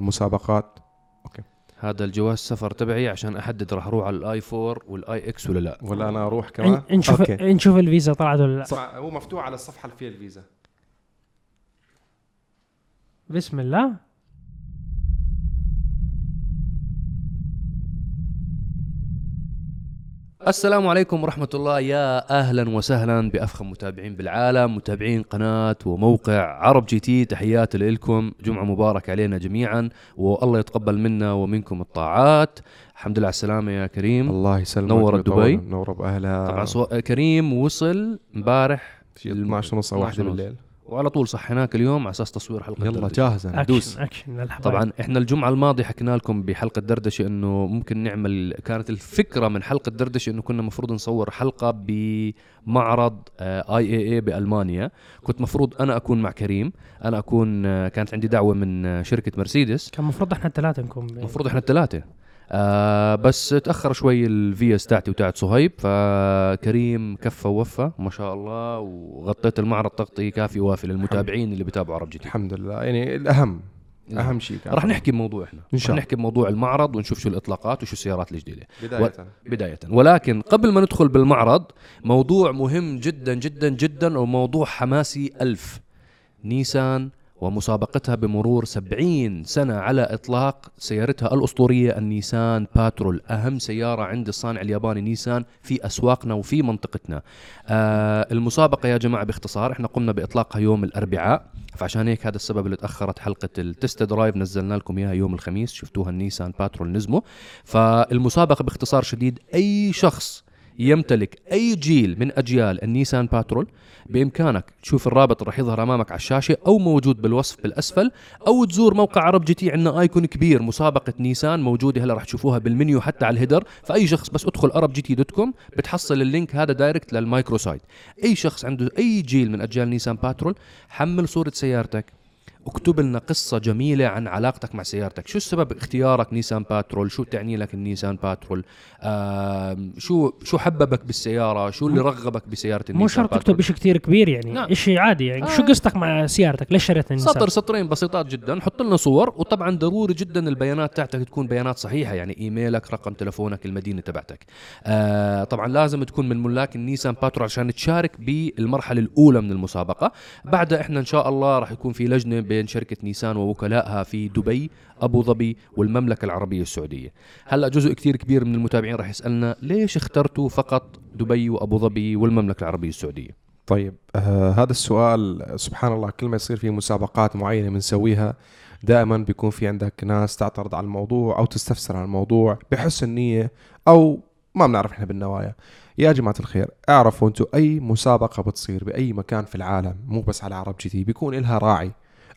المسابقات. هذا الجواز السفر تبعي عشان أحدد راح أروح على ال i4 وال iX ولا لا. ولا أنا أروح كمان؟ نشوف okay. نشوف الفيزا طلعت ولا لا. صح هو مفتوح على الصفحة اللي فيها الفيزا. بسم الله. السلام عليكم ورحمة الله. يا أهلا وسهلا بأفخم متابعين بالعالم متابعين قناة وموقع ArabGT. تحياتي لكم جمعة مبارك علينا جميعا والله يتقبل منا ومنكم الطاعات. الحمد لله على السلامة يا كريم. الله يسلمك نورت دبي. نور باهلها طبعا سو... كريم وصل امبارح شي 12 ونص أو 12 واحدة ونص. بالليل. وعلى طول صحيناك اليوم على أساس تصوير حلقة يلا دردشة. جاهزة دوس. action action الحبايب. طبعا إحنا الجمعة الماضية حكينا لكم بحلقة دردشة إنه ممكن نعمل كانت الفكرة من حلقة دردشة إنه كنا المفروض نصور حلقة بمعرض IAA بألمانيا كنت مفروض أنا أكون مع كريم أنا أكون آه، كانت عندي دعوة من آه، شركة مرسيدس كان المفروض إحنا الثلاثة نكون المفروض إحنا الثلاثة آه بس تأخر شوي الفيزا تاعتي وتاعت صهيب فكريم كفى ووفى ما شاء الله وغطيت المعرض تغطية كافي وافي للمتابعين اللي بتابعوا ArabGT. الحمد لله. يعني الأهم أهم شيء كان. راح نحكي بموضوع إحنا. إن شاء الله. نحكي بموضوع المعرض ونشوف شو الإطلاقات وشو السيارات الجديدة. بداية. بداية. ولكن قبل ما ندخل بالمعرض موضوع مهم جدا جدا جدا وموضوع حماسي ألف. نيسان ومسابقتها بمرور 70 سنة على إطلاق سيارتها الأسطورية النيسان باترول أهم سيارة عند الصانع الياباني نيسان في أسواقنا وفي منطقتنا. آه المسابقة يا جماعة باختصار إحنا قمنا بإطلاقها يوم الأربعاء فعشان هيك هذا السبب اللي تأخرت حلقة ال test drive نزلنا لكم إياها يوم الخميس شفتوها النيسان باترول Nismo فالمسابقة باختصار شديد أي شخص يمتلك أي جيل من أجيال النيسان باترول بإمكانك تشوف الرابط راح يظهر أمامك على الشاشة أو موجود بالوصف بالأسفل أو تزور موقع عرب جي تي عندنا icon كبير مسابقة نيسان موجودة هلا راح تشوفوها بالمنيو حتى على ال header. فأي شخص بس ادخل عرب جي تي dot com بتحصل ال link هذا direct لل micro site أي شخص عنده أي جيل من أجيال نيسان باترول حمل صورة سيارتك. اكتب لنا قصة جميلة عن علاقتك مع سيارتك. شو السبب اختيارك نيسان باترول؟ شو تعني لك النيسان باترول؟ آم، شو شو حببك بالسيارة؟ شو اللي رغبك بسيارة النيسان مو شرط تكتب شيء كثير كبير يعني. نعم. شيء عادي يعني. شو آه. قصتك مع سيارتك؟ ليش شريت النيسان سطر سطرين بسيطات جدا. حط لنا صور. وطبعا ضروري جدا البيانات تاعتك تكون بيانات صحيحة يعني إيميلك رقم تلفونك المدينة تبعتك. آه طبعا لازم تكون من ملاك النيسان باترول عشان تشارك بالمرحلة الأولى من المسابقة. بعدها إحنا إن شاء الله راح يكون في لجنة بين شركة نيسان ووكلائها في دبي أبو ظبي والمملكة العربية السعودية. هلأ جزء كثير كبير من المتابعين راح يسألنا ليش اخترتوا فقط دبي وأبو ظبي والمملكة العربية السعودية؟ طيب آه هذا السؤال سبحان الله كل ما يصير في مسابقات معينة بنسويها دائما بيكون في عندك ناس تعترض على الموضوع أو تستفسر عن الموضوع بحسن نية أو ما بنعرف إحنا بالنوايا. يا جماعة الخير اعرفوا أنتم أي مسابقة بتصير بأي مكان في العالم مو بس على عرب جي تي بيكون لها راعي.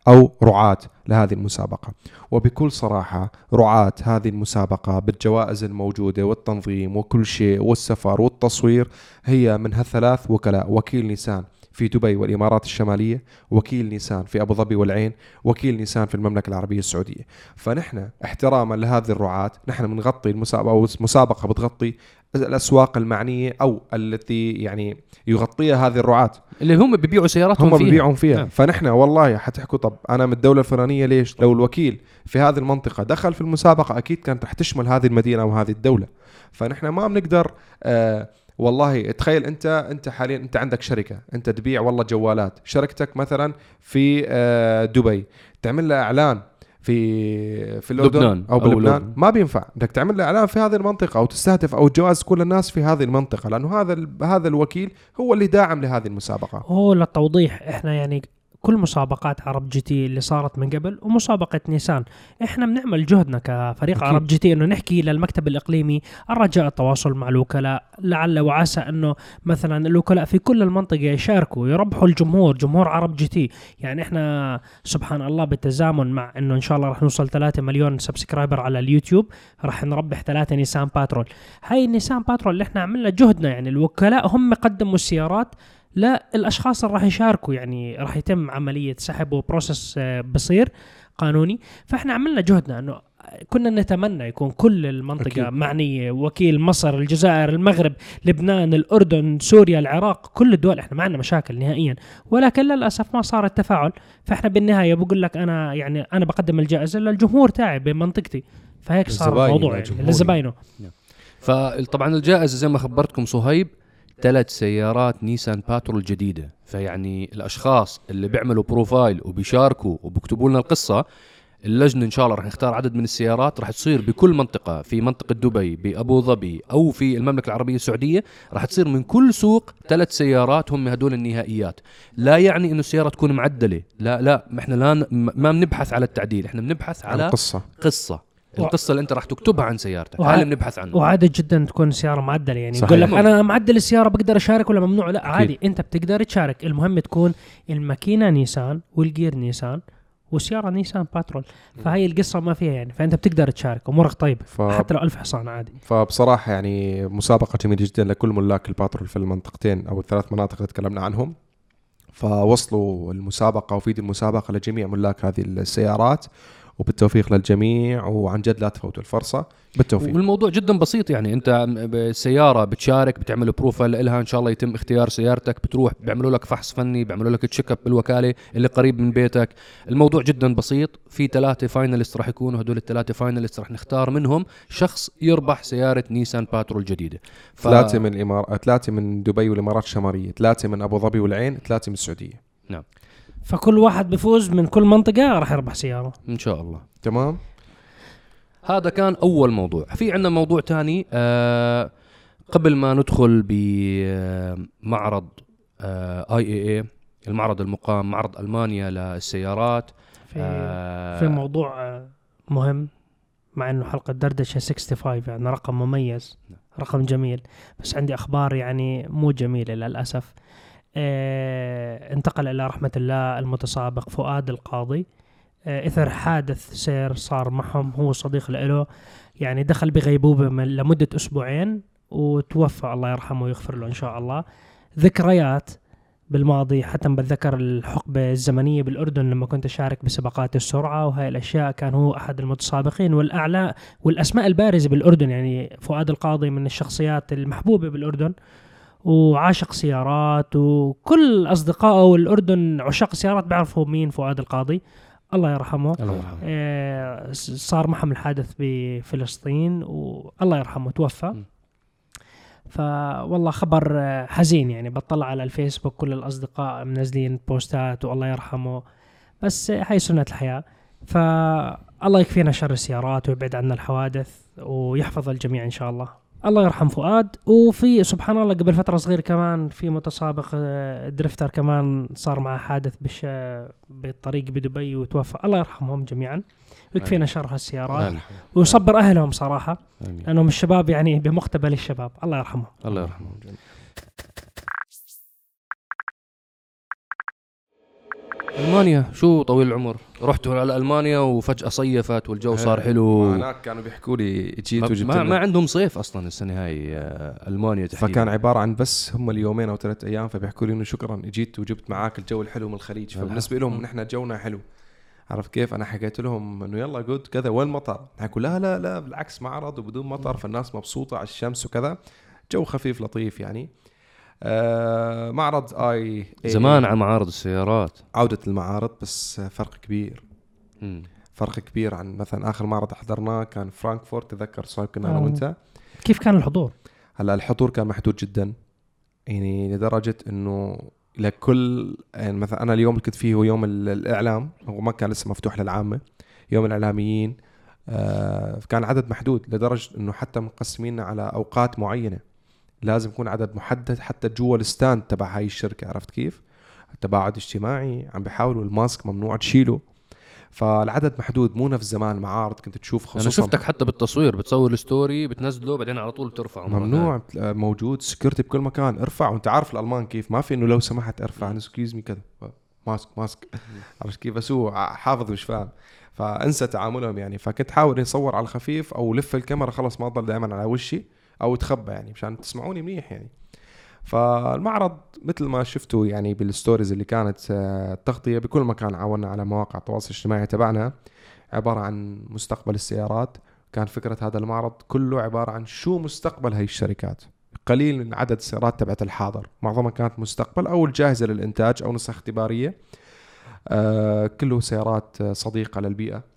أو رعاة لهذه المسابقة. وبكل صراحة رعاة هذه المسابقة بالجوائز الموجودة والتنظيم وكل شيء والسفر والتصوير هي من هالثلاث وكلاء. وكيل نيسان في دبي والإمارات الشمالية، وكيل نيسان في أبو ظبي والعين، وكيل نيسان في المملكة العربية السعودية. فنحن احتراما لهذه الرعاة نحن بنغطي المسابقة أو مسابقة بتغطي الأسواق المعنية أو التي يعني يغطيها هذه الرعاة اللي هم بيبيعوا سياراتهم هم فيها. بيبيعون فيها نعم. فنحن والله حتحكوا طب أنا من الدولة الفلانية ليش لو الوكيل في هذه المنطقة دخل في المسابقة أكيد كانت رح تشمل هذه المدينة وهذه الدولة فنحن ما بنقدر آه والله تخيل انت انت حاليا انت عندك شركة انت تبيع والله جوالات. شركتك مثلا في آه دبي تعمل لها إعلان في في الأردن لبنان أو أو بلبنان. ما بينفع. بدك تعمل له إعلان في هذه المنطقة أو تستهدف أو تجاوز كل الناس في هذه المنطقة لأنه هذا ال- هذا الوكيل هو اللي داعم لهذه المسابقة. هو للتوضيح إحنا يعني كل مسابقات عرب جي تي اللي صارت من قبل ومسابقة نيسان. إحنا بنعمل جهدنا كفريق أكيد. عرب جي تي إنه نحكي للمكتب الإقليمي الرجاء التواصل مع الوكلاء لعل وعسى إنه مثلا الوكلاء في كل المنطقة يشاركوا يربحوا الجمهور جمهور عرب جي تي. يعني إحنا سبحان الله بالتزامن مع إنه إن شاء الله راح نوصل 3 مليون subscriber على اليوتيوب راح نربح ثلاثة نيسان باترول. هاي النيسان باترول اللي إحنا عملنا جهدنا يعني الوكلاء هم قدموا السيارات لا الأشخاص اللي راح يشاركوا يعني راح يتم عملية سحب و process آه، بصير قانوني. فإحنا عملنا جهدنا إنه كنا نتمنى يكون كل المنطقة أكيد. معنية. وكيل مصر الجزائر المغرب لبنان الأردن سوريا العراق كل الدول. إحنا ما عندنا مشاكل نهائيا. ولكن للأسف ما صار التفاعل. فإحنا بالنهاية بقول لك أنا يعني أنا بقدم الجائزة للجمهور تاعي بمنطقتي. فهيك صار الموضوع. يعني لزباينه. فطبعا الجائزة زي ما خبرتكم صهيب ثلاث سيارات نيسان باترول جديده فيعني الأشخاص اللي بيعملوا profile وبيشاركوا وبيكتبوا لنا القصة اللجنة إن شاء الله راح نختار عدد من السيارات راح تصير بكل منطقة في منطقة دبي بأبو ظبي أو في المملكة العربية السعودية راح تصير من كل سوق ثلاث سيارات هم هدول النهائيات. لا يعني إنه السيارة تكون معدلة لا لا ما إحنا لا ما بنبحث على التعديل إحنا بنبحث على القصة. قصة. القصة اللي انت راح تكتبها عن سيارتك. وع- هاي اللي بنبحث عنها. وعادة جدا تكون السيارة معدلة يعني. يقول لك أنا معدل السيارة بقدر أشارك ولا ممنوع؟ لا أكيد. عادي. أنت بتقدر تشارك. المهم تكون الماكينة نيسان والجير نيسان والسيارة نيسان باترول. فهي القصة ما فيها يعني. فأنت بتقدر تشارك. أمورك طيبة. ف... حتى لو ألف حصان عادي. فبصراحة يعني مسابقة جميلة جدا لكل ملاك الباترول في المنطقتين أو الثلاث مناطق اللي تكلمنا عنهم. فوصلوا المسابقة وفيديو المسابقة لجميع ملاك هذه السيارات. وبالتوفيق للجميع وعن جد لا تفوتوا الفرصة. بالتوفيق. والموضوع جدا بسيط يعني أنت بالسياره بتشارك بتعمل profile لها إن شاء الله يتم اختيار سيارتك بتروح بيعملوا لك فحص فني بيعملوا لك check up بالوكالة اللي قريب من بيتك. الموضوع جدا بسيط. في ثلاثة finalist راح يكونوا هدول الثلاثة finalist راح نختار منهم شخص يربح سيارة نيسان باترول جديده ف... ثلاثة من الإمار... ثلاثة من دبي والإمارات الشمالية ثلاثة من أبو ظبي والعين ثلاثة من السعودية. فكل واحد بفوز من كل منطقة راح يربح سيارة. إن شاء الله. تمام؟ هذا كان أول موضوع. في عندنا موضوع تاني آه قبل ما ندخل بمعرض اي اي اي المعرض المقام معرض ألمانيا للسيارات. في آه في موضوع آه، مهم مع إنه حلقة دردشة 65 يعني رقم مميز رقم جميل. بس عندي أخبار يعني مو جميلة للأسف. آه انتقل إلى رحمة الله المتسابق فؤاد القاضي. آه إثر حادث سير صار معهم هو صديق له. يعني دخل بغيبوبة لمدة أسبوعين وتوفى الله يرحمه ويغفر له إن شاء الله. ذكريات بالماضي حتى بتذكر الحقبة الزمنية بالأردن لما كنت أشارك بسباقات السرعة وهاي الأشياء كان هو أحد المتسابقين والأعلى والأسماء البارزة بالأردن. يعني فؤاد القاضي من الشخصيات المحبوبة بالأردن. وعاشق سيارات وكل أصدقائه الأردن عشاق السيارات بيعرفوا مين فؤاد القاضي. الله يرحمه. الله يرحمه. آه، صار معهم الحادث بفلسطين والله يرحمه توفى. م. فوالله خبر آه، حزين يعني بطلع على الفيسبوك كل الأصدقاء منزلين بوستات والله يرحمه. بس آه، هاي سنة الحياة. فالله يكفينا شر السيارات ويبعد عنا الحوادث ويحفظ الجميع إن شاء الله. الله يرحم فؤاد. وفي سبحان الله قبل فترة صغيرة كمان في متسابق آه، درفتر كمان صار معه حادث بش بالطريق بدبي وتوفى. الله يرحمهم جميعا. ويكفينا شر هالسيارات. ويصبر أهلهم صراحة. لأنهم الشباب يعني بمقتبل الشباب. الله يرحمهم. الله يرحمه ألمانيا؟ شو طويل العمر؟ رحتوا على ألمانيا وفجأة صيفت والجو صار حلو. هناك كانوا بيحكوا لي جيت ما, وجبت ما, ما عندهم صيف أصلا السنة هاي آه، ألمانيا تحديدا. فكان عبارة عن بس هم اليومين أو ثلاث أيام فبيحكوا لي إنه شكرا اجيت وجبت معاك الجو الحلو من الخليج. فبالنسبة لهم نحن جونا حلو. عرفت كيف؟ أنا حكيت لهم إنه يلا جود كذا وين المطر حكوا لا لا لا بالعكس معرض وبدون مطر فالناس مبسوطة على الشمس وكذا. جو خفيف لطيف يعني. آه معرض اي زمان على معارض السيارات عودة المعارض بس فرق كبير. فرق كبير عن مثلا آخر معرض حضرناه كان فرانكفورت تذكر صهيب كنا أنا آه. وأنت كيف كان الحضور؟ هلأ الحضور كان محدود جدا يعني لدرجة إنه لكل يعني مثلا أنا اليوم اللي كنت فيه هو يوم ال- الإعلام هو ما كان لسه مفتوح للعامة يوم الإعلاميين آه كان عدد محدود لدرجة إنه حتى مقسميننا على أوقات معينة لازم يكون عدد محدد حتى جوا ال stand تبع هاي الشركة عرفت كيف؟ التباعد اجتماعي عم بيحاولوا ال mask ممنوع تشيله. فالعدد محدود مو نفس زمان معارض كنت تشوف خصوصا. أنا شفتك حتى بالتصوير بتصور ال story بتنزله بعدين على طول بترفعه ممنوع موجود security بكل مكان. ارفع وانت عارف الألمان كيف. ما في إنه لو سمحت ارفع. excuse me كذا. mask mask. عرفت كيف؟ بس هو حافظ مش فاهم. فانسى تعاملهم يعني. فكنت حاول يصور على الخفيف أو لف الكاميرا خلص ما تضل دائما على وشي. أو تخبى يعني مشان تسمعوني منيح يعني. فالمعرض مثل ما شفتوا يعني بال stories اللي كانت آه، التغطية بكل مكان عاونا على مواقع التواصل الاجتماعي تبعنا عبارة عن مستقبل السيارات. كان فكرة هذا المعرض كله عبارة عن شو مستقبل هاي الشركات. قليل من عدد السيارات تبعت الحاضر. معظمها كانت مستقبل أو الجاهزة للإنتاج أو نسخ اختباريه آه كله سيارات آه، صديقة للبيئة.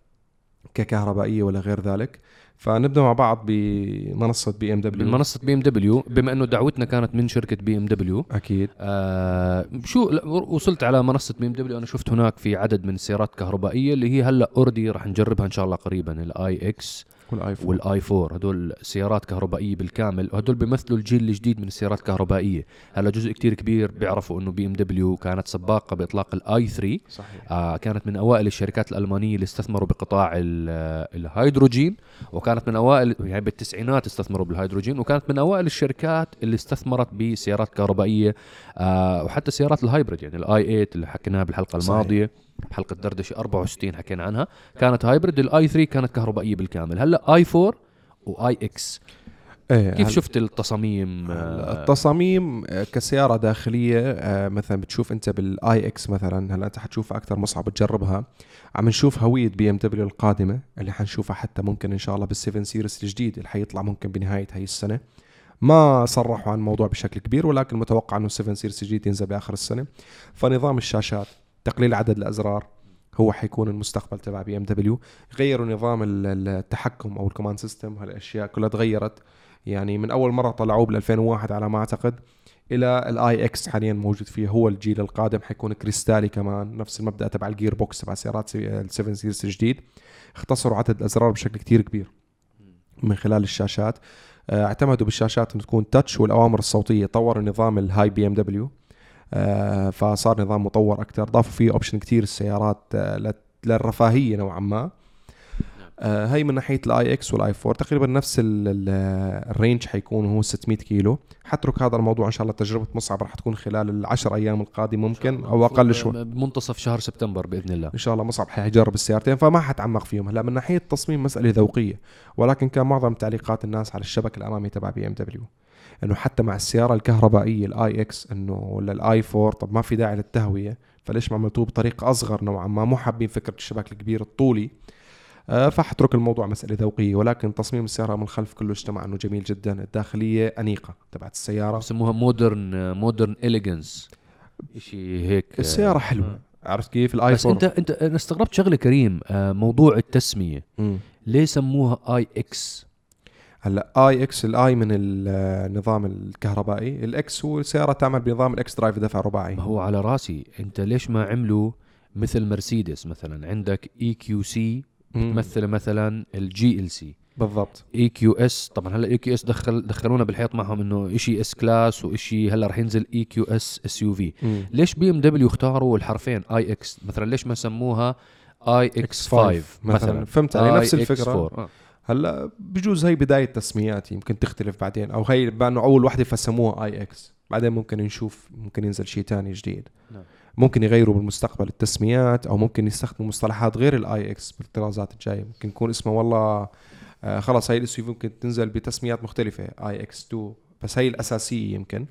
ككهربائية ولا غير ذلك. فنبدأ مع بعض بمنصة بي ام دبليو بمنصة بي ام دبليو بما إنه دعوتنا كانت من شركة بي ام دبليو أكيد. آه شو وصلت على منصة بي ام دبليو أنا شفت هناك في عدد من السيارات الكهربائيه اللي هي هلأ already راح نجربها إن شاء الله قريبا ال iX والآيفون. وال i4 هدول سيارات كهربائية بالكامل وهدول بيمثلوا الجيل الجديد من السيارات الكهربائية. هلا جزء كتير كبير بيعرفوا إنه بي إم دبليو كانت سباقة بإطلاق ال i3 صحيح. آه كانت من أوائل الشركات الألمانية اللي استثمروا بقطاع ال- الهيدروجين وكانت من أوائل يعني بالتسعينات استثمروا بالهيدروجين وكانت من أوائل الشركات اللي استثمرت بسيارات كهربائية. آه وحتى سيارات ال hybrid يعني ال i8 اللي حكيناها بالحلقة صحيح. حلقة دردشة 64 حكينا عنها. كانت hybrid ال i3 كانت كهربائية بالكامل. هلأ i4 و iX. إيه كيف شفت التصاميم؟ آه، التصاميم آه، كسيارة داخلية آه، مثلا بتشوف أنت بال iX مثلا هلأ أنت حتشوفها أكثر مصعب تجربها. عم نشوف هوية بي إم دبليو القادمة اللي حنشوفها حتى ممكن إن شاء الله بال Seven Series الجديد اللي حيطلع ممكن بنهاية هاي السنة. ما صرحوا عن الموضوع بشكل كبير ولكن متوقع إنه 7 Series الجديد ينزل بآخر السنة. فنظام الشاشات. تقليل عدد الأزرار هو حيكون المستقبل تبع بي ام دبليو غيروا نظام ال- ال- التحكم أو ال command system هالأشياء كلها تغيرت. يعني من أول مرة طلعوه بال 2001 على ما أعتقد إلى ال iX حاليا موجود فيه. هو الجيل القادم حيكون كريستالي كمان نفس المبدأ تبع ال gearbox تبع سيارات ال 7 Series الجديد. اختصروا عدد الأزرار بشكل كتير كبير من خلال الشاشات. آه، اعتمدوا بالشاشات إنه تكون touch والأوامر الصوتية. طوروا نظام ال Hey BMW فصار نظام مطور أكثر ضافوا فيه option كتير السيارات آه، لل- للرفاهية نوعا ما. آه، هي من ناحية ال iX وال i4 تقريبا نفس ال- ال- ال range حيكون هو 600 كيلو. حترك هذا الموضوع إن شاء الله تجربة مصعب راح تكون خلال العشر أيام القادمة ممكن أو أقل شوي. بمنتصف شهر سبتمبر بإذن الله. إن شاء الله مصعب حيجرب السيارتين فما حتعمق فيهم. هلا من ناحية التصميم مسألة ذوقية ولكن كان معظم تعليقات الناس على الشبك الامامي تبع بي إم دبليو. إنه حتى مع السيارة الكهربائية ال iX إنه ولا ال i4 طب ما في داعي للتهوية. فليش ما عملتوه بطريقة أصغر نوعا ما مو حابين فكرة الشبك الكبير الطولي. آه، فحترك الموضوع مسألة ذوقية ولكن تصميم السيارة من الخلف كله اجتمع إنه جميل جدا. الداخلية أنيقة تبعت السيارة. بسموها modern modern elegance شيء هيك السيارة حلوة. عرفت كيف؟ ال i بس أنت أنت أنا استغربت شغلة كريم آه، موضوع التسمية. مم. ليه سموها اي إكس هلا آي إكس الاي من النظام الكهربائي. ال X هو سيارة تعمل بنظام ال xDrive دفع رباعي. ما هو على راسي أنت ليش ما عملوا مثل مرسيدس مثلا؟ عندك EQC مم. تمثل مثلا ال GLC. بالضبط. إي كيو إس طبعا هلا إي كيو إس دخل دخلونا بالحيط معهم إنه شيء S-Class وشيء هلا رح ينزل إي كيو إس إس يو في. ليش بي إم دبليو اختاروا الحرفين iX؟ مثلا ليش ما سموها iX5 مثلا؟ مثلا. فهمت علي؟ نفس IX4. الفكرة. آه. هلا بجوز هي بداية تسميات يمكن تختلف بعدين أو هي بأنه أول وحدة فسموها iX بعدين ممكن نشوف ممكن ينزل شيء تاني جديد. نعم. ممكن يغيروا بالمستقبل التسميات أو ممكن يستخدموا مصطلحات غير ال iX بالطرازات الجاية. ممكن يكون اسمه والله آه خلاص هاي الاس ممكن تنزل بتسميات مختلفة iX2 بس هي الأساسية يمكن.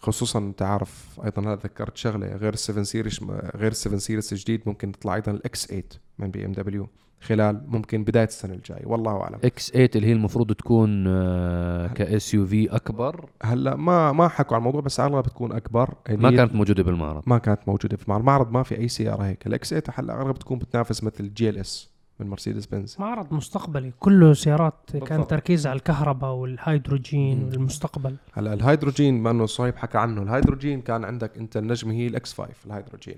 خصوصا أنت عارف أيضا هذا ذكرت شغلة غير ال 7 Series غير ال 7 Series الجديد ممكن تطلع أيضا ال X8 من بي ام دبليو خلال ممكن بداية السنة الجاية والله أعلم. X8 اللي هي المفروض تكون ك S UV أكبر؟ هلأ ما ما حكوا عن الموضوع بس على الاغلب بتكون أكبر. اللي ما كانت موجودة بالمعرض. ما كانت موجودة في المعرض المعرض ما في أي سيارة هيك. ال X8 هلأ اغلب بتكون بتنافس مثل ال GLS من مرسيدس بنز. معرض مستقبلي. كله سيارات كان بالضبط. تركيز على الكهرباء والهيدروجين مم. والمستقبل هلا الهيدروجين ما إنه صهيب حكى عنه الهيدروجين كان عندك انت النجمه هي ال X5 الهيدروجين.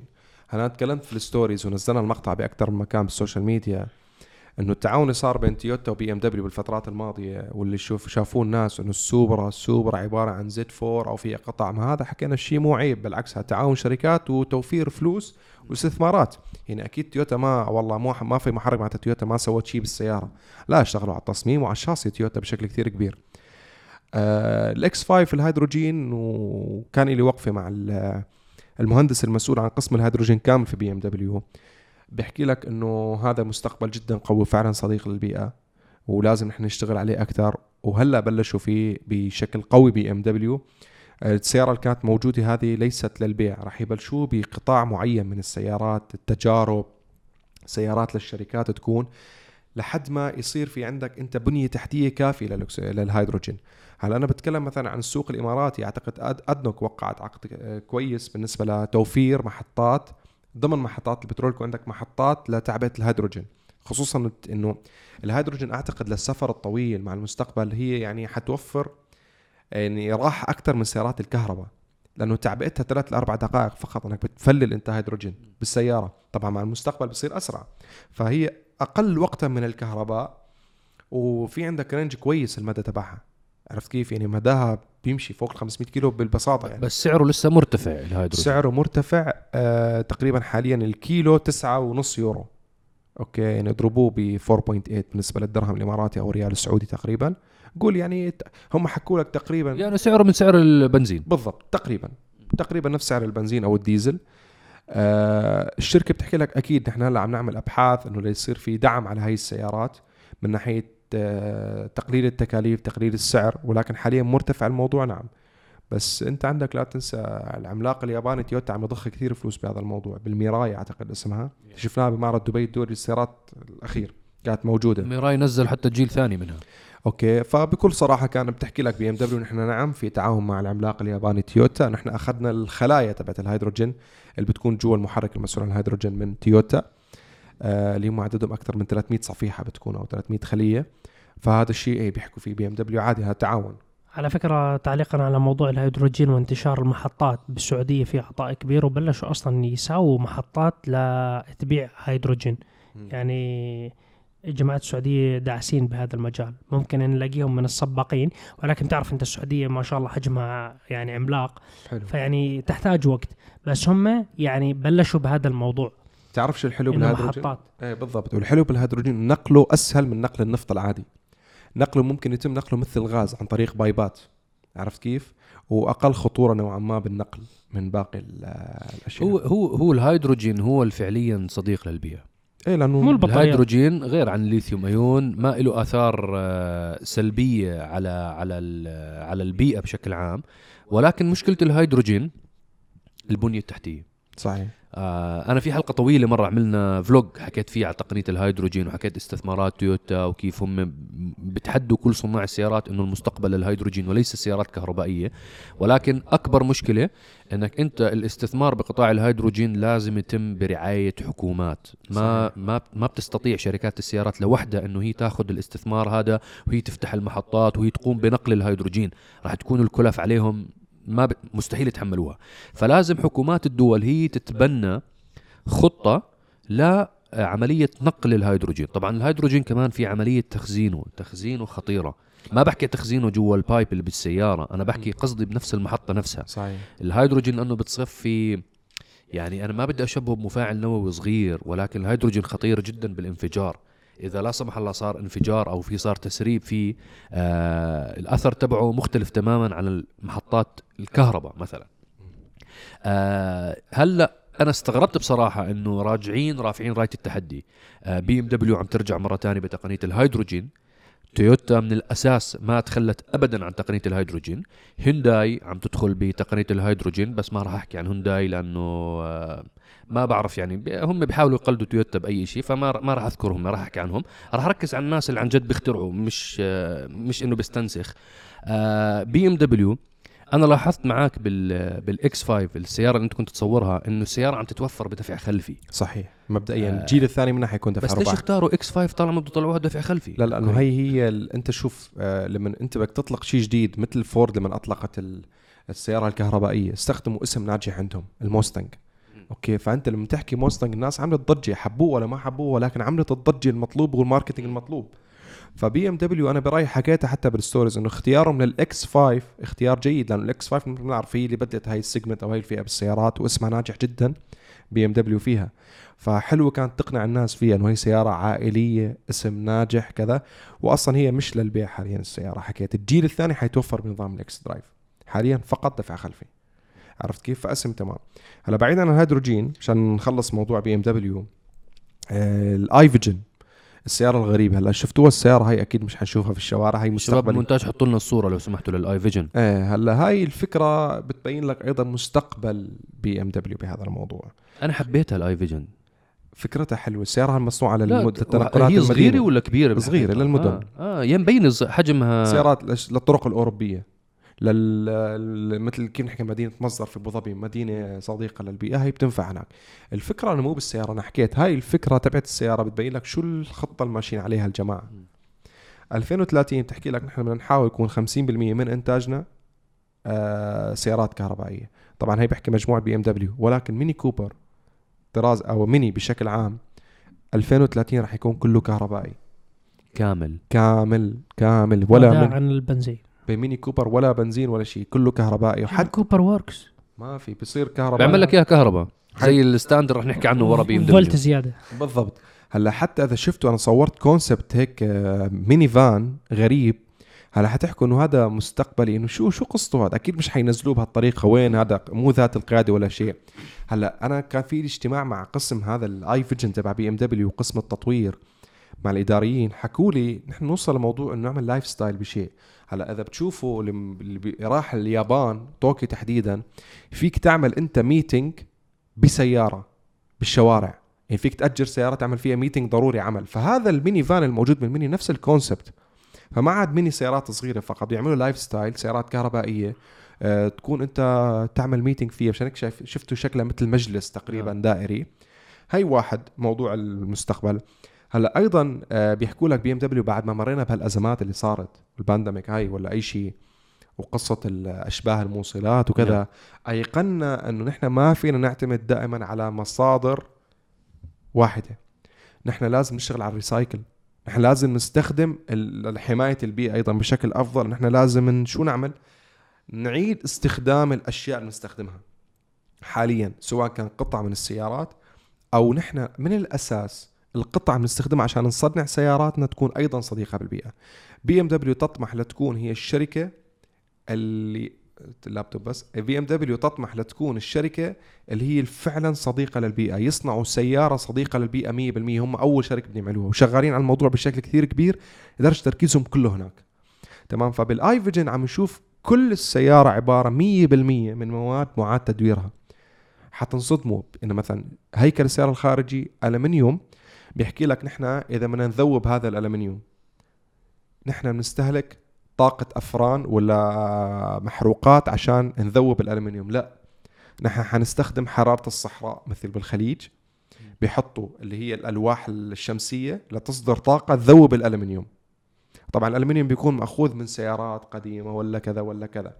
أنا تكلمت في ال stories ونزلنا المقطع باكثر من مكان بال social media. إنه التعاون اللي صار بين تويوتا وبي إم دبليو بالفترات الماضية واللي شوف شافوه الناس إنه ال Supra ال Supra عبارة عن Z4 أو فيها قطع ما هذا حكينا الشيء مو عيب بالعكس هذا تعاون شركات وتوفير فلوس واستثمارات. يعني أكيد تويوتا ما والله مو ما في محرك معناتها تويوتا ما سوت شيء بالسيارة. لا اشتغلوا على التصميم وعلى الشاصي تويوتا بشكل كثير كبير. آه، ال X5 الهيدروجين وكان لي وقفة مع ال- المهندس المسؤول عن قسم الهيدروجين كامل في بي إم دبليو. بيحكي لك إنه هذا مستقبل جدا قوي فعلا صديق للبيئة ولازم نحن نشتغل عليه أكثر وهلأ بلشوا فيه بشكل قوي بي إم دبليو. السيارة اللي كانت موجودة هذه ليست للبيع راح يبلشوا بقطاع معين من السيارات التجارب سيارات للشركات تكون لحد ما يصير في عندك أنت بنية تحتية كافية للهيدروجين. هلأ أنا بتكلم مثلا عن السوق الإماراتي أعتقد أدنوك وقعت عقد كويس بالنسبة لتوفير محطات ضمن محطات البترول يكون عندك محطات لتعبئة الهيدروجين. خصوصا إنه الهيدروجين أعتقد للسفر الطويل مع المستقبل هي يعني حتوفر يعني راحه أكثر من سيارات الكهرباء لأنه تعبئتها ثلاث لاربع دقائق فقط إنك بتفلل انت هيدروجين بالسيارة. طبعا مع المستقبل بصير أسرع. فهي أقل وقتا من الكهرباء وفي عندك range كويس المدى تبعها. عرفت كيف؟ يعني مداها بيمشي فوق ال 500 كيلو بالبساطة يعني. بس سعره لسه مرتفع الهيدروجين سعره مرتفع آه تقريبا حاليا الكيلو تسعة ونص يورو. okay يعني اضربوه ب 4.8 بالنسبة للدرهم الإماراتي أو الريال السعودي تقريبا. قول يعني هم حكوا لك تقريبا يعني سعره من سعر البنزين. بالضبط تقريبا تقريبا نفس سعر البنزين أو الديزل. آه الشركة بتحكي لك أكيد نحن هلأ عم نعمل أبحاث إنه ليصير في دعم على هاي السيارات من ناحية تقليل التكاليف تقليل السعر ولكن حاليا مرتفع الموضوع نعم. بس أنت عندك لا تنسى العملاق الياباني تويوتا عم يضخ كثير فلوس بهذا الموضوع بالميراي أعتقد اسمها. شفناها بمعرض دبي الدولي للسيارات الأخير كانت موجودة. ميراي نزل حتى جيل ثاني منها. okay فبكل صراحة كان بتحكي لك بي إم دبليو نحن نعم في تعاون مع العملاق الياباني تويوتا. نحن أخذنا الخلايا تبعت الهيدروجين اللي بتكون جوا المحرك المسؤول عن الهيدروجين من تويوتا. آه اللي هم عددهم أكثر من 300 صفيحة بتكون أو 300 خلية. فهذا الشيء إيه بيحكوا فيه بي إم دبليو عادي هذا تعاون. على فكرة تعليقا على موضوع الهيدروجين وانتشار المحطات بالسعودية في عطاء كبير وبلشوا أصلا يساووا محطات لتبيع هيدروجين. يعني جماعة السعودية داعسين بهذا المجال. ممكن نلاقيهم من السباقين ولكن تعرف أنت السعودية ما شاء الله حجمها يعني عملاق. حلو. فيعني تحتاج وقت. بس هم يعني بلشوا بهذا الموضوع. تعرف شو الحلو بالهيدروجين؟ محطات. إيه بالضبط. والحلو بالهيدروجين نقله أسهل من نقل النفط العادي. نقله ممكن يتم نقله مثل الغاز عن طريق pipe ات. عرفت كيف؟ وأقل خطورة نوعا ما بالنقل من باقي ال- الأشياء. هو هو هو الهيدروجين هو فعليا صديق للبيئة. إيه لأنه مو البطاريات. الهيدروجين غير عن الليثيوم أيون ما له آثار آه، سلبية على على ال- على البيئة بشكل عام. ولكن مشكلة الهيدروجين البنية التحتية. صحيح. آه أنا في حلقة طويلة مرة عملنا vlog حكيت فيه على تقنية الهيدروجين وحكيت استثمارات تويوتا وكيف هم بتحدوا كل صناع السيارات إنه المستقبل الهيدروجين وليس السيارات الكهربائيه ولكن أكبر مشكلة إنك أنت الاستثمار بقطاع الهيدروجين لازم يتم برعاية حكومات. ما صحيح. ما ما بتستطيع شركات السيارات لوحدها إنه هي تاخذ الاستثمار هذا وهي تفتح المحطات وهي تقوم بنقل الهيدروجين. راح تكون الكلف عليهم ما ب... مستحيل يتحملوها. فلازم حكومات الدول هي تتبنى خطة لعملية نقل الهيدروجين. طبعا الهيدروجين كمان في عملية تخزينه تخزينه خطيرة. ما بحكي تخزينه جوا ال pipe اللي بالسيارة أنا بحكي قصدي بنفس المحطة نفسها. صحيح. الهيدروجين لأنه بتصف في يعني أنا ما بدي أشبهه بمفاعل نووي صغير ولكن الهيدروجين خطير جدا بالانفجار. إذا لا سمح الله صار انفجار أو في صار تسريب فيه آه الأثر تبعه مختلف تماما عن محطات الكهرباء مثلا. آه هلأ أنا استغربت بصراحة إنه راجعين رافعين راية التحدي. آه بي إم دبليو عم ترجع مرة ثانية بتقنية الهيدروجين. تويوتا من الأساس ما تخلت ابدا عن تقنية الهيدروجين. هونداي عم تدخل بتقنية الهيدروجين بس ما راح أحكي عن هونداي لأنه آه ما بعرف يعني هم بيحاولوا يقلدوا تويوتا بأي شيء فما ما راح أذكرهم ما راح أحكي عنهم. راح أركز على الناس اللي عن جد بيخترعوا مش آه مش إنه بيستنسخ. آه بي إم دبليو أنا لاحظت معاك بال بال X5 السيارة اللي أنت كنت تصورها إنه السيارة عم تتوفر بدفع خلفي. صحيح. مبدئيا آه. الجيل الثاني منها حيكون دفع بس ليش اختاروا X5 طالما بده يطلعوها دفع خلفي؟ لا لأنه هي هي. أنت شوف آه لما أنت بدك تطلق شيء جديد مثل فورد لما أطلقت ال... السيارة الكهربائية استخدموا اسم ناجح عندهم الموستنج. أوكي فأنت لما تحكي موستنج الناس عملت ضجة حبوه ولا ما حبوه ولكن عملت الضجة المطلوب وال marketing المطلوب. فبي إم دبليو أنا برايي حكيتها حتى بال stories إنه اختيارهم لل X5 اختيار جيد لأنه ال X5 مثل ما بنعرف هي اللي بدت هاي ال segment أو هاي الفئة بالسيارات واسمها ناجح جدا بي إم دبليو فيها. فحلوة كانت تقنع الناس فيها إنه هي سيارة عائلية اسم ناجح كذا واصلا هي مش للبيع حاليا السيارة حكيت. الجيل الثاني حيتوفر بنظام ال xDrive حاليا فقط دفع خلفي. عرفت كيف؟ فاسم تمام. هلأ بعيدا عن الهيدروجين عشان نخلص موضوع بي إم دبليو ال i Vision السيارة الغريبة. هلا شفتوها السيارة؟ هاي أكيد مش حنشوفها في الشوارع. هاي مستقبل. المونتاج حطوا لنا الصورة لو سمحتوا لل i Vision إيه هلا هاي الفكرة بتبين لك أيضا مستقبل بي إم دبليو بهذا الموضوع. أنا حبيتها ال i Vision فكرتها حلوة. السيارة للمد- للتنقلات هي صغيرة المدينة. ولا كبيرة صغيرة بالحقيقة؟ للمدن. آه, آه يعني مبين حجمها. سيارات للطرق الأوروبية. لل مثل كيف نحكي مدينة مصدر في أبو ظبي مدينة صديقة للبيئة هي بتنفع هناك. الفكرة انه مو بالسيارة أنا حكيت هاي الفكرة تبعت السيارة بتبين لك شو الخطة اللي ماشيين عليها الجماعة. 2030 بتحكي لك نحن بدنا نحاول يكون 50% من إنتاجنا آه سيارات كهربائية. طبعا هي بحكي مجموعة بي إم دبليو ولكن ميني كوبر طراز أو ميني بشكل عام 2030 راح يكون كله كهربائي. كامل. كامل كامل ولا ولا من عن البنزين. بميني كوبر ولا بنزين ولا شيء كله كهربائي. وحتى Cooper Works ما في بصير كهرباء بيعمل لك اياها كهرباء. زي ال standard رح نحكي عنه ورا بي إم فولت زيادة. بالضبط. هلأ حتى إذا شفتوا أنا صورت concept هيك آه، minivan غريب. هلأ حتحكوا إنه هذا مستقبلي إنه شو شو قصته هذا؟ أكيد مش حينزلوه بهالطريقة. وين هذا؟ مو ذات القيادة ولا شيء. هلأ أنا كان في لي اجتماع مع قسم هذا ال i Vision تبع بي إم دبليو وقسم التطوير. مع الإداريين. حكوا لي نحن نوصل لموضوع إنه نعمل lifestyle بشيء. هلأ إذا بتشوفوا اللي راح اليابان طوكيو تحديدا فيك تعمل أنت meeting بسيارة بالشوارع. يعني فيك تأجر سيارة تعمل فيها meeting ضروري عمل. فهذا ال minivan الموجود بالميني نفس ال concept. فما عاد ميني سيارات صغيرة فقط. بيعملوا lifestyle سيارات كهربائية. آه، تكون أنت تعمل meeting فيها. مشان هيك شايف شفتوا شكلها مثل مجلس تقريبا دائري. هي واحد موضوع المستقبل. هلا أيضا آه، بيحكوا لك بي ام دبليو بعد ما مرينا بهالأزمات اللي صارت ال pandemic هاي ولا أي شيء وقصة الأشباه الموصلات وكذا. نعم. أيقنا أنه نحن ما فينا نعتمد دائما على مصادر واحدة. نحن لازم نشتغل على ال recycle. نحن لازم نستخدم ال- حماية البيئة أيضا بشكل أفضل. نحن لازم شو نعمل؟ نعيد استخدام الأشياء اللي نستخدمها حاليا سواء كان قطع من السيارات أو نحن من الأساس القطع بنستخدمها عشان نصنع سياراتنا تكون أيضا صديقة بالبيئة. بي إم دبليو تطمح لتكون هي الشركة اللي اللابتوب بس. بي إم دبليو تطمح لتكون الشركة اللي هي فعلا صديقة للبيئة. يصنعوا سيارة صديقة للبيئة 100% هم أول شركة بدهم يعملوها. وشغالين على الموضوع بشكل كثير كبير. لدرجه تركيزهم كله هناك. تمام؟ فبالاي فيجن عم نشوف كل السيارة عبارة 100% من مواد معاد تدويرها. حتنصدموا انه مثلا هيكل السيارة الخارجي الومنيوم بيحكي لك نحن إذا بدنا نذوب هذا الالومنيوم نحن بنستهلك طاقة أفران ولا محروقات عشان نذوب الألمنيوم. لا. نحن حنستخدم حرارة الصحراء مثل بالخليج. بيحطوا اللي هي الألواح الشمسية لتصدر طاقة تذوب الألمنيوم. طبعا الألمنيوم بيكون مأخوذ من سيارات قديمة ولا كذا ولا كذا.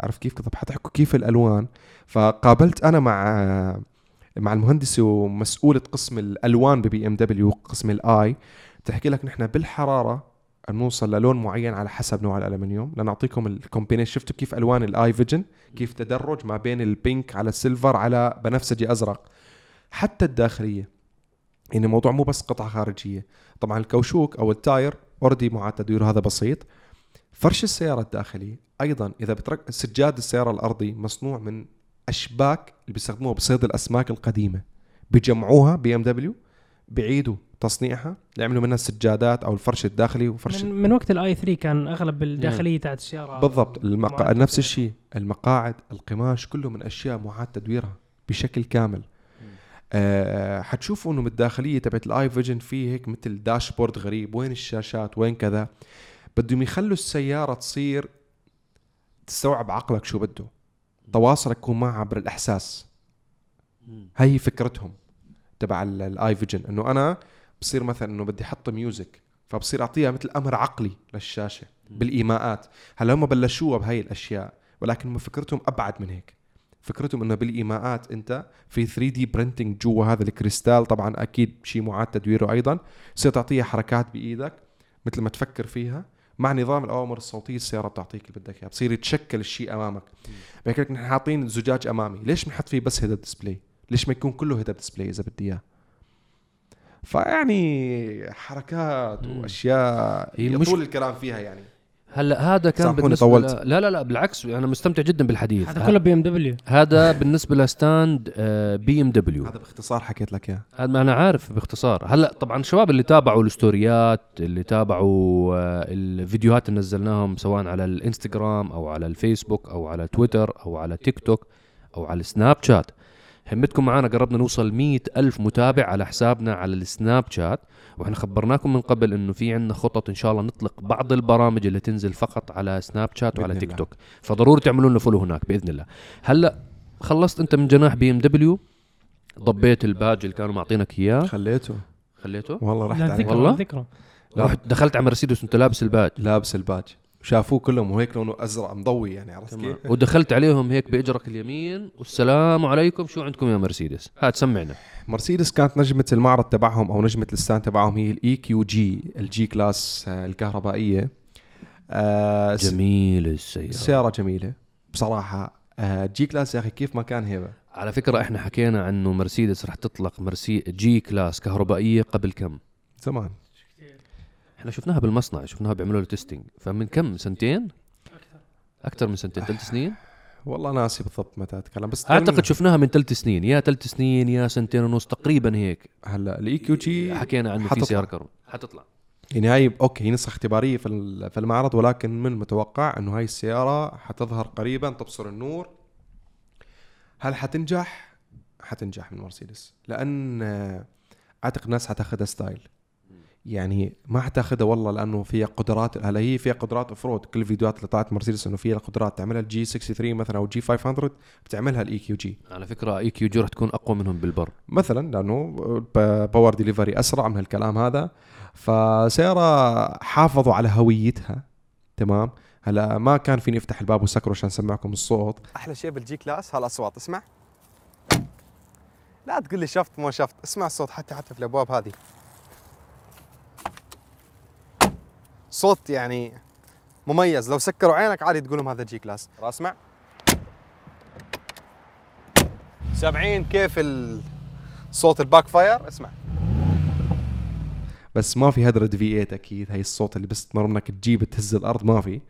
عرف كيف؟ طب حتحكوا كيف الألوان. فقابلت أنا مع مع المهندسة ومسؤولة قسم الألوان ببي إم دبليو قسم الآي تحكي لك نحن بالحرارة نوصل للون معين على حسب نوع الالومنيوم لنعطيكم ال combination شفتوا كيف ألوان ال i Vision كيف تدرج ما بين ال pink على ال silver على بنفسجي أزرق. حتى الداخلية. يعني الموضوع مو بس قطعة خارجية. طبعا الكوشوك أو ال tire already معاد تدويره هذا بسيط. فرش السيارة الداخلي أيضا إذا بترك سجاد السيارة الأرضي مصنوع من أشباك اللي بيستخدموها بصيد الأسماك القديمة. بيجمعوها بي ام دبليو بيعيدوا تصنيعها يعملوا منها السجادات أو الفرش الداخلي وفرش من, من وقت ال i 3 كان أغلب الداخلية تاعت السيارة بالضبط. المقا... نفس. الشيء. المقاعد القماش كله من أشياء معاد تدويرها بشكل كامل. آه حتشوفوا إنه بالداخليه تبعت ال i Vision في هيك مثل dashboard غريب وين الشاشات وين كذا. بدهم يخلوا السيارة تصير تستوعب عقلك شو بده. تواصلك يكون معها عبر الإحساس. هي فكرتهم تبع ال i Vision إنه أنا بصير مثلا إنه بدي أحط music فبصير أعطيها مثل أمر عقلي للشاشة بالإيماءات. هلأ هم بلشوها بهاي الأشياء ولكن هم فكرتهم أبعد من هيك. فكرتهم إنه بالإيماءات أنت في 3 D printing جوا هذا الكريستال طبعا أكيد شيء معاد تدويره أيضا. تصير تعطيها حركات بإيدك مثل ما تفكر فيها. مع نظام الأوامر الصوتية السيارة بتعطيك اللي بدك إياه بصير يتشكل الشيء أمامك. بحكي لك نحن حاطين زجاج أمامي. ليش بنحط فيه بس head display ليش ما يكون كله head display إذا بدي إياه؟ فيعني حركات. وأشياء هي المش- الكلام فيها يعني. هلا هذا كان بالنسبة طولت. ل... لا لا لا بالعكس أنا مستمتع جدا بالحديث. هذا كله بي ام دبليو هذا بالنسبة ل stand بي ام دبليو هذا باختصار حكيت لك إياه. هذا ما أنا عارف باختصار. هلا طبعا الشباب اللي تابعوا الستوريات اللي تابعوا آه، الفيديوهات اللي نزلناهم سواء على الإنستغرام أو على الفيسبوك أو على تويتر أو على تيك توك أو على السناب شات همتكم معنا قربنا نوصل مية ألف متابع على حسابنا على السناب شات. وإحنا خبرناكم من قبل إنه في عندنا خطط إن شاء الله نطلق بعض البرامج اللي تنزل فقط على سناب شات وعلى تيك. توك. فضروري تعملوا لنا follow هناك بإذن الله. هلا خلصت أنت من جناح بي إم دبليو ضبيت الباج اللي كانوا معطينك إياه. خليته. خليته؟ والله رحت لا عليه والله؟ ذكرى رحت دخلت على مرسيدس وأنت لابس الباج. لابس الباج. شافوه كلهم وهيك لونه أزرق مضوي يعني عرفت كيف؟ ودخلت عليهم هيك بإجرك اليمين. والسلام عليكم. شو عندكم يا مرسيدس؟ هات سمعنا. مرسيدس كانت نجمة المعرض تبعهم أو نجمة ال stand تبعهم هي ال EQG ال G-Class الكهربائية. آه، جميل السيارة. سيارة جميلة بصراحة. آه، G-Class يا أخي كيف ما كان هيبة؟ على فكرة إحنا حكينا عنه مرسيدس رح تطلق مرسي G-Class كهربائية قبل كم؟ زمان. إحنا شفناها بالمصنع شفناها بيعملوا له testing فمن كم؟ سنتين؟ أكثر من سنتين. ثلاث سنين؟ والله ناسي بالضبط متى أتكلم بس أعتقد شفناها من ثلاث سنين. يا ثلاث سنين يا سنتين ونص تقريبا هيك. هلأ ال EQG حكينا عنه في. سيارة كهرباء حتطلع. يعني هاي okay هي نسخة اختبارية في في المعرض ولكن من المتوقع إنه هاي السيارة حتظهر قريبا تبصر النور. هل حتنجح؟ حتنجح من مرسيدس لأن أعتقد الناس حتاخذها style يعني ما حتاخذها والله لأنه فيها قدرات هلا هي فيها قدرات off-road. كل الفيديوهات اللي طلعت مرسيدس إنه فيها القدرات تعملها. ال G 63 مثلا أو G 500 بتعملها ال EQG على فكرة EQG رح تكون أقوى منهم بالبر. مثلا لأنه power delivery أسرع من هالكلام هذا. فسيارة حافظوا على هويتها. تمام؟ هلا ما كان فيني أفتح الباب وسكره عشان أسمعكم الصوت. أحلى شيء بال G-Class هالاصوات اسمع. لا تقول لي شفت مو شفت. اسمع الصوت حتى حتى في الأبواب هذه. صوت يعني مميز. لو سكروا عينك عادي تقول لهم هذا G-Class اسمع. سامعين كيف صوت ال backfire اسمع. بس ما في هدرة V 8 أكيد. هي الصوت اللي بس تمر منك تجيب تهز الأرض ما في.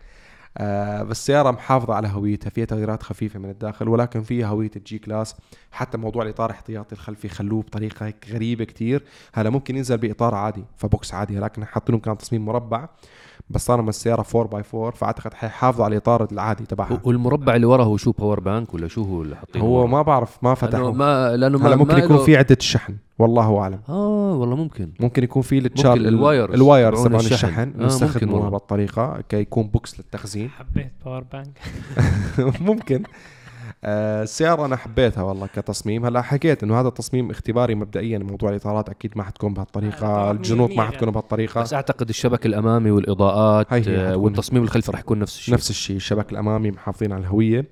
بس السيارة محافظة على هويتها فيها تغييرات خفيفة من الداخل ولكن فيها هوية ال G-Class. حتى موضوع الإطار الاحتياطي الخلفي خلوه بطريقة هيك غريبة كتير. هلا ممكن ينزل بإطار عادي ف box عادي لكن حاطينه كان تصميم مربع. بس طالما السيارة 4 by 4 فأعتقد حيحافظوا على الإطار العادي تبعها. والمربع اللي ورا هو شو power bank ولا شو هو اللي حاطينه هو؟ ما بعرف ما لأنه فتحه ما لأنه ما هلا ممكن ما يكون في عدة شحن والله أعلم. آه والله ممكن. ممكن يكون في التشار ممكن ال wires ال wires تبعون الشحن. الشحن آه،. بالطريقة كي يكون box للتخزين. حبيت power bank ممكن. السيارة أنا حبيتها والله كتصميم. هلا حكيت إنه هذا تصميم اختباري مبدئيا موضوع الإطارات أكيد ما حتكون آه، بهالطريقة طبعاً الجنوط ما 100% حتكون بهالطريقة. بس أعتقد الشبك الأمامي والإضاءات هاي هي آه، والتصميم الخلفي رح يكون نفس الشيء. نفس الشيء الشبك الأمامي محافظين على الهوية.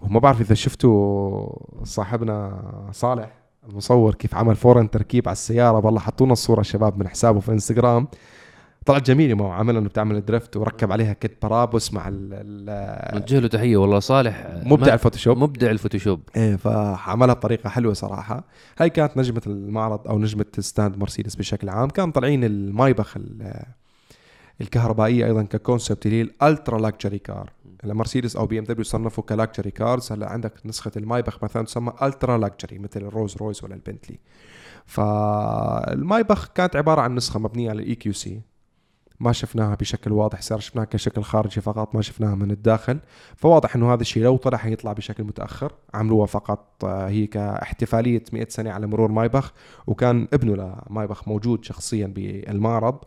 وما بعرف إذا شفتوا صاحبنا صالح المصور كيف عمل فورا تركيب على السيارة. والله حطونا الصورة شباب من حسابه في إنستغرام. طلعت جميلة معه عمل إنه بتعمل drift وركب عليها kit برابوس مع ال- ال- نوجه له تحية والله صالح. مبدع الفوتوشوب. مبدع الفوتوشوب. إيه فعملها بطريقة حلوة صراحة. هاي كانت نجمة المعرض أو نجمة stand مرسيدس بشكل عام. كان طالعين المايبخ ال- الكهربائية أيضا ك concept اللي هي ال ultra luxury car هلا مرسيدس أو بي ام دبليو صنفوا ك luxury cars هلأ عندك نسخة المايبخ مثلا تسمى ultra luxury مثل الرولز رويس ولا البنتلي. فالمايبخ كانت عبارة عن نسخة مبنية على ال EQC ما شفناها بشكل واضح صار شفناها كشكل خارجي فقط ما شفناها من الداخل. فواضح إنه هذا الشيء لو طلع حيطلع بشكل متأخر. عملوها فقط آه، هي كاحتفالية 100 سنة على مرور مايبخ وكان ابنه لمايبخ موجود شخصيا بالمعرض.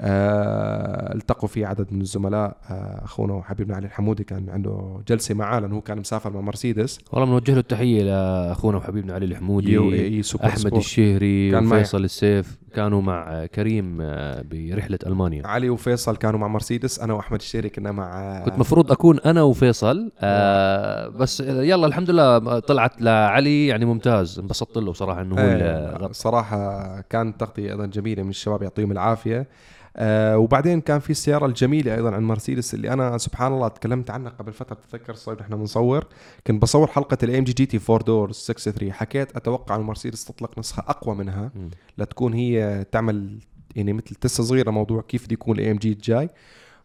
التقوا فيه عدد من الزملاء آه، أخونا وحبيبنا علي الحمودي كان عنده جلسة معاه لأنه هو كان مسافر مع مرسيدس والله بنوجه له التحية لاخونا وحبيبنا علي الحمودي إي أحمد سبورت. الشهري كان معي. وفيصل السيف كانوا مع آه، كريم آه، برحلة ألمانيا علي وفيصل كانوا مع مرسيدس أنا وأحمد الشيري كنا مع كنت مفروض أكون أنا وفيصل آه بس آه، يلا الحمد لله طلعت لعلي يعني ممتاز انبسطت له صراحة إنه هو آه، غطى. صراحة كانت تغطية أيضا جميلة من الشباب يعطيهم العافية آه وبعدين كان في السيارة الجميلة أيضا عن مرسيدس اللي أنا سبحان الله تكلمت عنها قبل فترة تتذكر صيب نحن بنصور كنت بصور حلقة ال AMG GT 4 doors 63 حكيت أتوقع أن مرسيدس تطلق نسخة أقوى منها. لتكون هي تعمل يعني مثل تيسة صغيرة موضوع كيف بده يكون ال AMG الجاي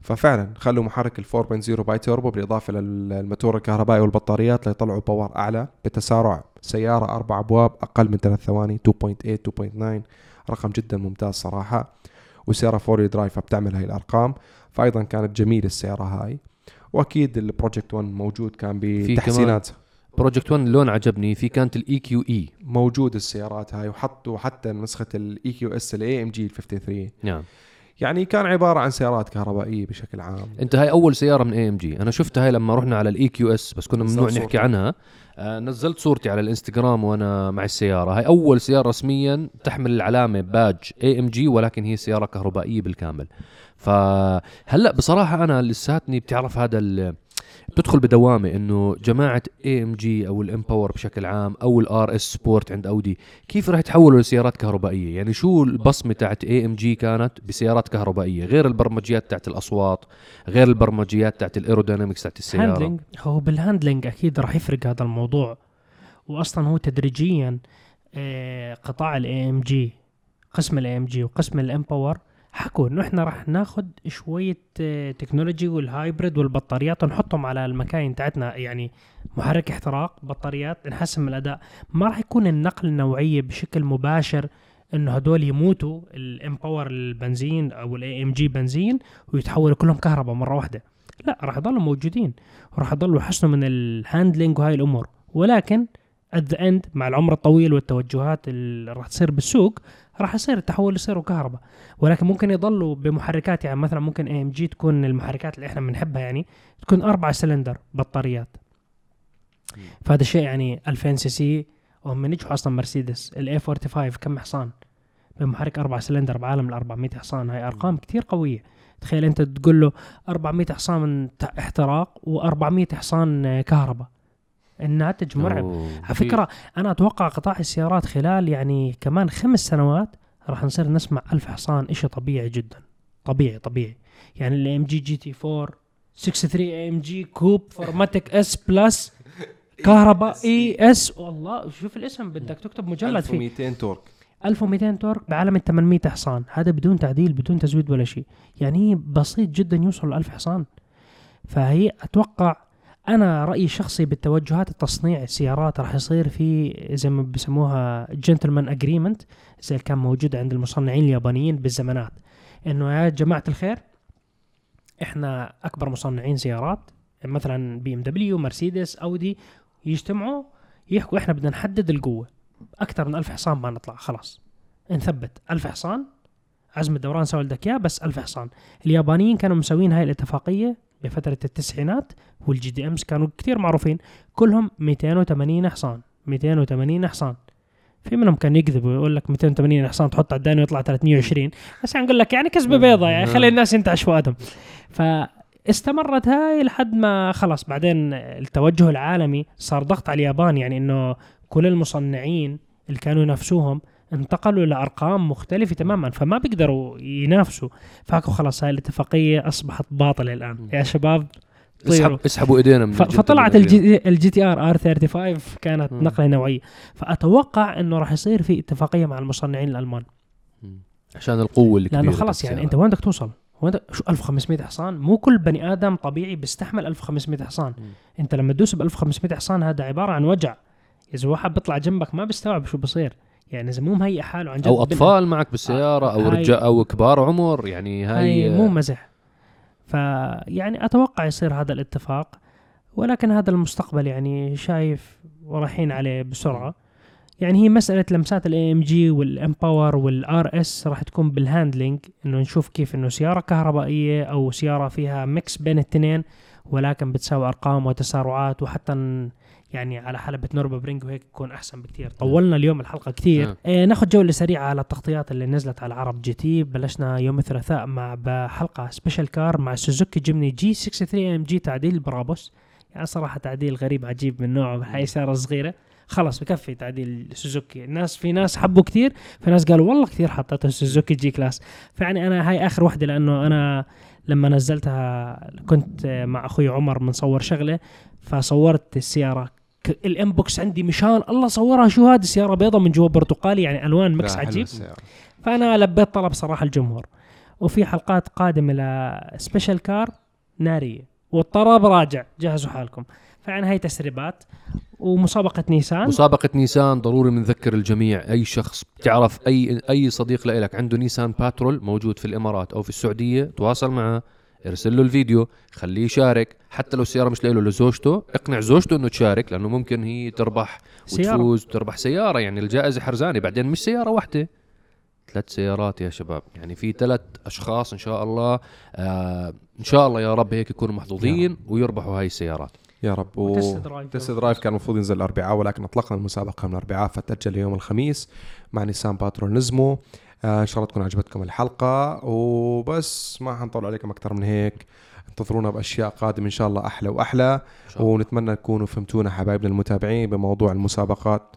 ففعلا خلوا محرك ال 4.0 bi-turbo بالإضافة للموتور الكهربائي والبطاريات ليطلعوا power أعلى بتسارع. سيارة أربع أبواب أقل من ثلاث ثواني 2.8 2.9 رقم جدا ممتاز صراحة. وسياره four-wheel drive بتعمل هاي الأرقام فايضا كانت جميلة السيارة هاي. وأكيد ال Project 1 موجود كان بتحسينات. Project 1 اللون عجبني في كانت ال EQE موجود السيارات هاي وحطوا حتى نسخة ال EQS ال AMG 53 نعم. يعني كان عبارة عن سيارات كهربائية بشكل عام. أنت هاي أول سيارة من AMG أنا شفتها هاي لما رحنا على ال EQS بس كنا ممنوع نحكي. عنها. آه نزلت صورتي على الإنستغرام وأنا مع السيارة. هاي أول سيارة رسميا تحمل العلامة badge AMG ولكن هي سيارة كهربائية بالكامل. فهلأ بصراحة أنا لساتني بتعرف هذا بتدخل بدوامة إنه جماعة AMG أو ال M Power بشكل عام أو ال RS Sport عند أودي كيف راح يتحولوا لسيارات كهربائية؟ يعني شو البصمة تاعت AMG كانت بسيارات كهربائية؟ غير البرمجيات تاعت الأصوات غير البرمجيات تاعت ال aerodynamics تاعت السيارة. handling هو بال handling أكيد راح يفرق هذا الموضوع. واصلا هو تدريجيا آه، قطاع ال AMG قسم ال AMG وقسم ال M Power حكوا إنه إحنا راح ناخذ شوية آه، technology وال hybrid والبطاريات ونحطهم على المكاين تاعتنا يعني محرك احتراق بطاريات نحسن من الأداء. ما راح يكون النقل النوعية بشكل مباشر إنه هدول يموتوا ال M Power البنزين أو ال AMG بنزين ويتحولوا كلهم كهرباء مرة واحدة. لا راح يضلوا موجودين وراح يضلوا يحسنوا من ال handling وهاي الأمور. ولكن at the end مع العمر الطويل والتوجهات اللي راح تصير بالسوق راح يصير التحول يصيروا كهرباء ولكن ممكن يضلوا بمحركات يعني مثلا ممكن AMG تكون المحركات اللي إحنا بنحبها يعني تكون أربعة سلندر بطاريات. فهذا الشيء يعني 2000 سي سي وهم نجحوا أصلا مرسيدس. ال A 45 كم حصان؟ بمحرك أربعة سلندر بعالم ال 400 حصان. هاي أرقام كتير قوية. تخيل أنت تقول له 400 حصان احتراق و400 حصان كهرباء. الناتج مرعب. أوه، على فكرة أنا أتوقع قطاع السيارات خلال يعني كمان خمس سنوات راح نصير نسمع ألف حصان إشي طبيعي جدا. طبيعي طبيعي. يعني ال AMG GT 4 63 AMG coupe 4MATIC S plus كهرباء E S والله شوف الاسم بدك تكتب مجلد فيه. 1200 torque 1200 torque بعالم ال 800 حصان. هذا بدون تعديل بدون تزويد ولا شيء. يعني بسيط جدا يوصل ل 1000 حصان. فهي أتوقع أنا رأيي الشخصي بالتوجهات التصنيع السيارات راح يصير في زي ما بسموها gentleman agreement زي اللي كان موجود عند المصنعين اليابانيين بالزمانات. إنه يا جماعة الخير إحنا أكبر مصنعين سيارات مثلا بي إم دبليو مرسيدس أودي يجتمعوا يحكوا إحنا بدنا نحدد القوة. أكثر من ألف حصان ما نطلع خلاص. نثبت. ألف حصان عزم الدوران سوى لك إياه بس ألف حصان. اليابانيين كانوا مسوين هاي الاتفاقية بفتره التسعينات والجي دي إمز كانوا كثير معروفين. كلهم 280 حصان 280 حصان. في منهم كان يكذب ويقول لك 280 حصان تحط على الداني ويطلع 320 بس يعني نقول لك يعني كذبة بيضة يعني خلي الناس ينتعش فؤادهم فاستمرت هاي لحد ما خلص بعدين التوجه العالمي صار ضغط على اليابان يعني إنه كل المصنعين اللي كانوا ينافسوهم انتقلوا لارقام مختلفة تماما فما بيقدروا ينافسوا. فحكوا خلاص هاي الاتفاقية أصبحت باطلة الآن. يا شباب اسحب اسحبوا إيدينا من فطلعت. الجي, تي آر آر 35 كانت مم. نقلة نوعية. فأتوقع إنه راح يصير في اتفاقية مع المصنعين الألمان. عشان القوة الكبيرة لأنه خلاص يعني أنت. وين بدك توصل؟ وين شو 1500 حصان؟ مو كل بني آدم طبيعي بيستحمل 1500 حصان. مم. أنت لما تدوس ب 1500 حصان هذا عبارة عن وجع. إذا واحد بيطلع جنبك ما بيستوعب شو بصير. يعني إذا مو مهيئ حاله عن جد أو أطفال معك بالسيارة أو هاي- رجال أو كبار عمر يعني هاي, هاي مو مزح. فيعني أتوقع يصير هذا الاتفاق ولكن هذا المستقبل يعني شايف ورايحين عليه بسرعة. يعني هي مسألة لمسات ال AMG وال M Power وال RS راح تكون بال handling إنه نشوف كيف إنه سيارة كهربائية أو سيارة فيها mix بين الاثنين ولكن بتساوي أرقام وتسارعات وحتى يعني على حلبة نوربرينج وهيك يكون أحسن بكثير طولنا اليوم الحلقة كثير نعم. إيه ناخذ جوله سريعه على التغطيات اللي نزلت على عرب جي تي. بلشنا يوم الثلاثاء مع بحلقة special car مع سوزوكي جيمني جي 63 ام جي تعديل برابوس. يعني صراحة تعديل غريب عجيب من نوعه هاي سيارة صغيرة. خلص بكفي تعديل سوزوكي الناس في ناس حبوا كثير في ناس قالوا والله كثير حطيته سوزوكي G Class فيعني أنا هاي آخر وحدة لأنه أنا لما نزلتها كنت مع أخوي عمر بنصور شغلة فصورت السيارة ال inbox عندي مشان. الله صورها شو هذه السياره بيضة من جوا برتقالي يعني ألوان mix عجيب. فأنا لبيت طلب صراحة الجمهور. وفي حلقات قادمة ل special car نارية. والطرب راجع. جهزوا حالكم. فعن هاي تسريبات. ومسابقة نيسان. مسابقة نيسان ضروري بنذكر الجميع. أي شخص بتعرف أي أي صديق لإلك. عنده نيسان باترول موجود في الإمارات أو في السعودية. تواصل معه. ارسل له الفيديو خليه يشارك. حتى لو السيارة مش له لزوجته اقنع زوجته إنه تشارك لأنه ممكن هي تربح سيارة. وتفوز وتربح سيارة. يعني الجائزة حرزانه بعدين مش سيارة واحدة. ثلاث سيارات يا شباب. يعني في ثلاث أشخاص إن شاء الله. آه إن شاء الله يا رب هيك يكونوا محظوظين ويربحوا هاي السيارات. يا رب. drive. test drive كان المفروض ينزل الأربعاء ولكن اطلقنا المسابقة من الأربعاء فتأجل ليوم الخميس مع نيسان باترول Nismo. إن شاء الله تكون عجبتكم الحلقة. وبس ما حنطول عليكم أكثر من هيك. انتظرونا بأشياء قادمة إن شاء الله أحلى وأحلى. شاء الله. ونتمنى تكونوا فهمتونا حبايبنا المتابعين بموضوع المسابقات.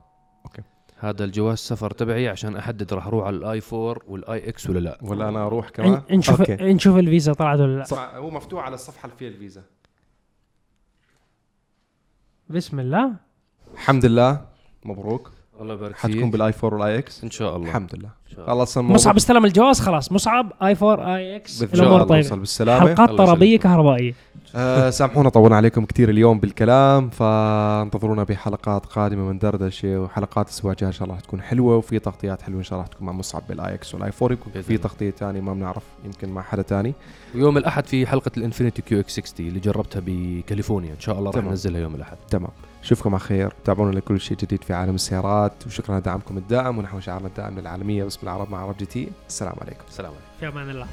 هذا الجواز سفر تبعي عشان أحدد راح أروح على ال i 4 وال iX ولا لا. ولا أنا أروح كمان؟ نشوف okay. نشوف الفيزا طلعت ولا لا. صح هو مفتوح على الصفحة اللي فيها الفيزا. بسم الله. الحمد لله. مبروك. الله يبارك حتكون فيك. بال i 4 وال iX؟ إن شاء الله. الحمد لله. الله. الموضوع مصعب استلم الجواز خلاص. مصعب i 4 iX. ان شاء الأمور الله طيبة. بالسلامة. حلقات طربيه. كهربائية. آه سامحونا طولنا عليكم كثير اليوم بالكلام فانتظرونا بحلقات قادمة من دردشة وحلقات الأسبوع الجاي. إن شاء الله حتكون حلوة وفي تغطيات حلوة. إن شاء الله حتكون مع مصعب بال iX وال i 4 يكون في. تغطية ثانية ما بنعرف يمكن مع حدا ثاني. ويوم الأحد في حلقة الإنفينيتي QX 60 اللي جربتها بكاليفورنيا. إن شاء الله راح. ننزلها يوم الأحد. تمام. اشوفكم على خير. تابعونا لكل شيء جديد في عالم السيارات. وشكرا لدعمكم الدائم ونحو شعارنا الدائم للعالمية باسم العرب مع عرب GT. السلام عليكم. سلام عليكم. في أمان الله.